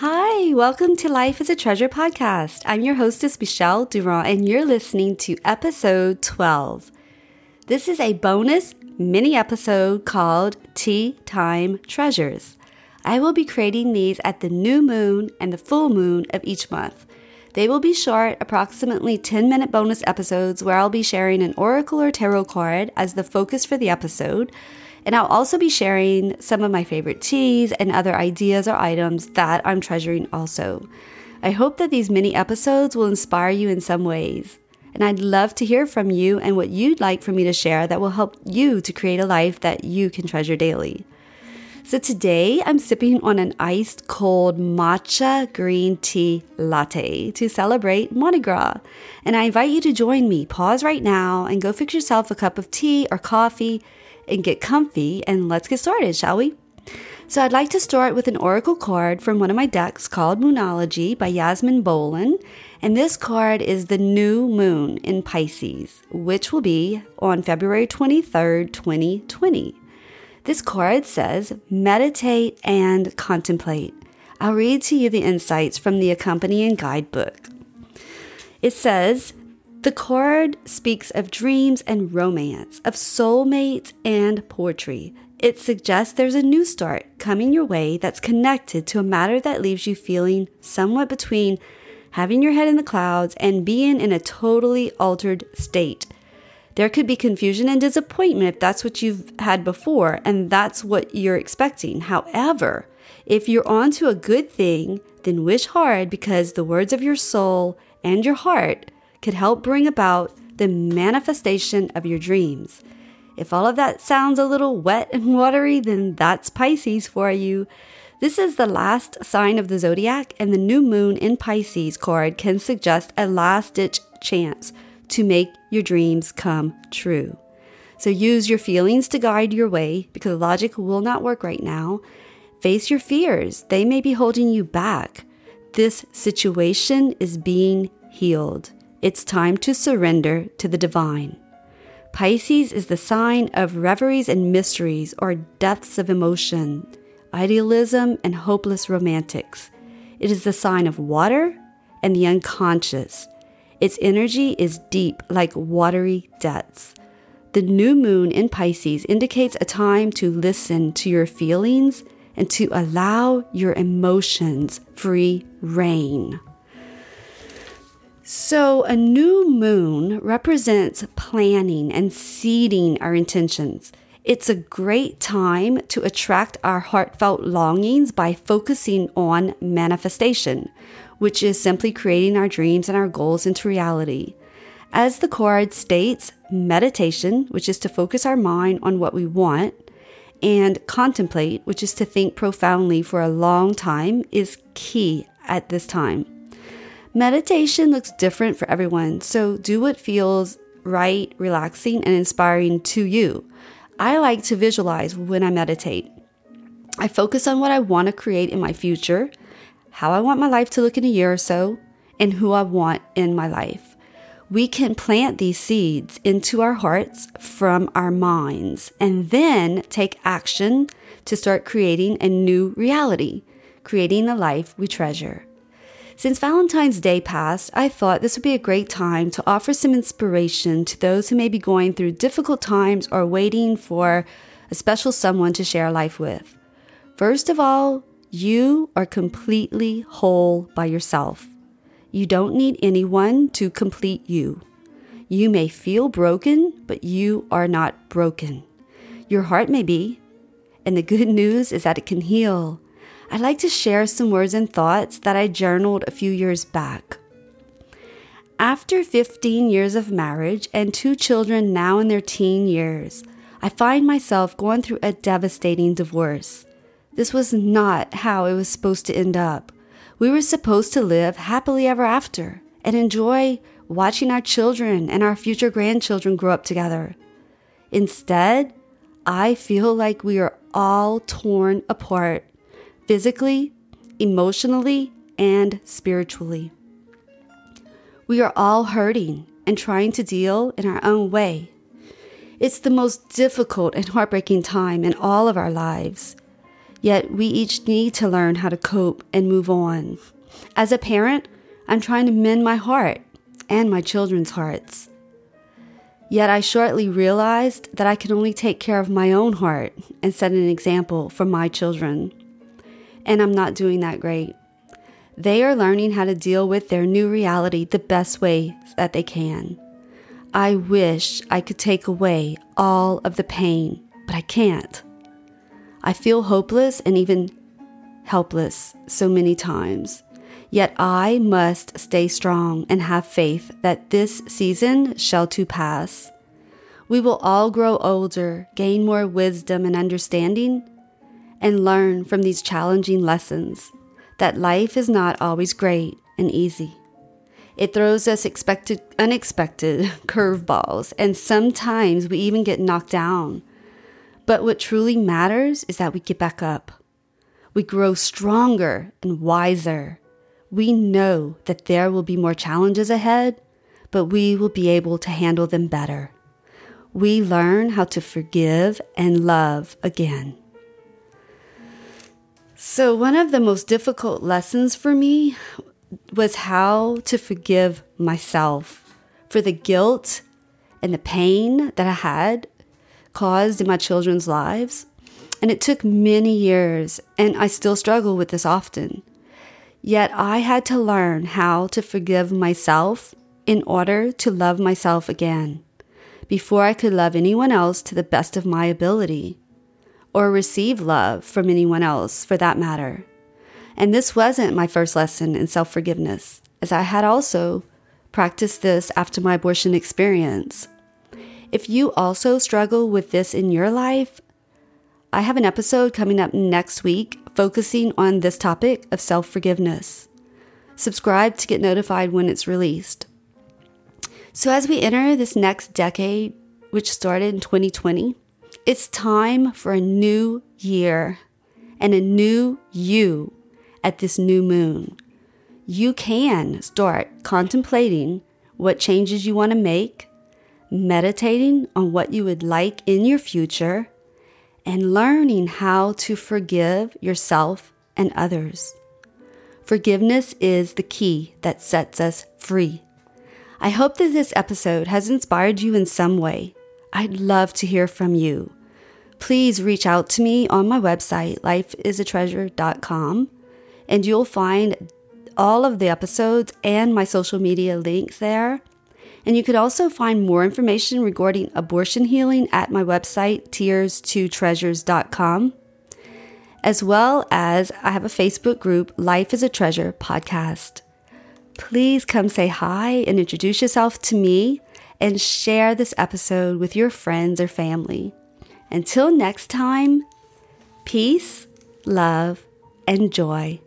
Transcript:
Hi, welcome to Life is a Treasure podcast. I'm your hostess, Michelle Durand, and you're listening to episode 12. This is a bonus mini episode called Tea Time Treasures. I will be creating these at the new moon and the full moon of each month. They will be short, approximately 10 minute bonus episodes where I'll be sharing an oracle or tarot card as the focus for the episode. And I'll also be sharing some of my favorite teas and other ideas or items that I'm treasuring also. I hope that these mini episodes will inspire you in some ways. And I'd love to hear from you and what you'd like for me to share that will help you to create a life that you can treasure daily. So today I'm sipping on an iced cold matcha green tea latte to celebrate Mardi Gras. And I invite you to join me. Pause right now and go fix yourself a cup of tea or coffee and get comfy and let's get started, shall we? So I'd like to start with an oracle card from one of my decks called Moonology by Yasmin Boland. And this card is the new moon in Pisces, which will be on February 23rd, 2020. This card says, meditate and contemplate. I'll read to you the insights from the accompanying guidebook. It says, the card speaks of dreams and romance, of soulmates and poetry, it suggests there's a new start coming your way that's connected to a matter that leaves you feeling somewhat between having your head in the clouds and being in a totally altered state. There could be confusion and disappointment if that's what you've had before and that's what you're expecting. However, if you're on to a good thing, then wish hard because the words of your soul and your heart could help bring about the manifestation of your dreams. If all of that sounds a little wet and watery, then that's Pisces for you. This is the last sign of the zodiac, and the new moon in Pisces card can suggest a last ditch chance to make your dreams come true. So use your feelings to guide your way because logic will not work right now. Face your fears, they may be holding you back. This situation is being healed. It's time to surrender to the divine. Pisces is the sign of reveries and mysteries or depths of emotion, idealism, and hopeless romantics. It is the sign of water and the unconscious. Its energy is deep like watery depths. The new moon in Pisces indicates a time to listen to your feelings and to allow your emotions free reign. So, a new moon represents planning and seeding our intentions. It's a great time to attract our heartfelt longings by focusing on manifestation, which is simply creating our dreams and our goals into reality. As the card states, meditation, which is to focus our mind on what we want, and contemplate, which is to think profoundly for a long time, is key at this time. Meditation looks different for everyone, so do what feels right, relaxing, and inspiring to you. I like to visualize when I meditate. I focus on what I want to create in my future, how I want my life to look in a year or so, and who I want in my life. We can plant these seeds into our hearts from our minds and then take action to start creating a new reality, creating the life we treasure. Since Valentine's Day passed, I thought this would be a great time to offer some inspiration to those who may be going through difficult times or waiting for a special someone to share life with. First of all, you are completely whole by yourself. You don't need anyone to complete you. You may feel broken, but you are not broken. Your heart may be, and the good news is that it can heal I'd like to share some words and thoughts that I journaled a few years back. After 15 years of marriage and two children now in their teen years, I find myself going through a devastating divorce. This was not how it was supposed to end up. We were supposed to live happily ever after and enjoy watching our children and our future grandchildren grow up together. Instead, I feel like we are all torn apart physically, emotionally, and spiritually. We are all hurting and trying to deal in our own way. It's the most difficult and heartbreaking time in all of our lives. Yet we each need to learn how to cope and move on. As a parent, I'm trying to mend my heart and my children's hearts. Yet I shortly realized that I can only take care of my own heart and set an example for my children. And I'm not doing that great. They are learning how to deal with their new reality the best way that they can. I wish I could take away all of the pain, but I can't. I feel hopeless and even helpless so many times. Yet I must stay strong and have faith that this season shall too pass. We will all grow older, gain more wisdom and understanding, and learn from these challenging lessons that life is not always great and easy. It throws us expected, unexpected curveballs, and sometimes we even get knocked down. But what truly matters is that we get back up. We grow stronger and wiser we know that there will be more challenges ahead, but we will be able to handle them better. We learn how to forgive and love again. So, one of the most difficult lessons for me was how to forgive myself for the guilt and the pain that I had caused in my children's lives. And it took many years, and I still struggle with this often. Yet I had to learn how to forgive myself in order to love myself again before I could love anyone else to the best of my ability or receive love from anyone else for that matter. And this wasn't my first lesson in self forgiveness, as I had also practiced this after my abortion experience. If you also struggle with this in your life, I have an episode coming up next week focusing on this topic of self forgiveness. Subscribe to get notified when it's released. So, as we enter this next decade, which started in 2020, it's time for a new year and a new you at this new moon. You can start contemplating what changes you want to make, meditating on what you would like in your future and learning how to forgive yourself and others. Forgiveness is the key that sets us free. I hope that this episode has inspired you in some way. I'd love to hear from you. Please reach out to me on my website, lifeisatreasure.com, and you'll find all of the episodes and my social media links there. And you could also find more information regarding abortion healing at my website, tears2treasures.com, as well as I have a Facebook group, Life is a Treasure podcast. Please come say hi and introduce yourself to me and share this episode with your friends or family. Until next time, peace, love, and joy.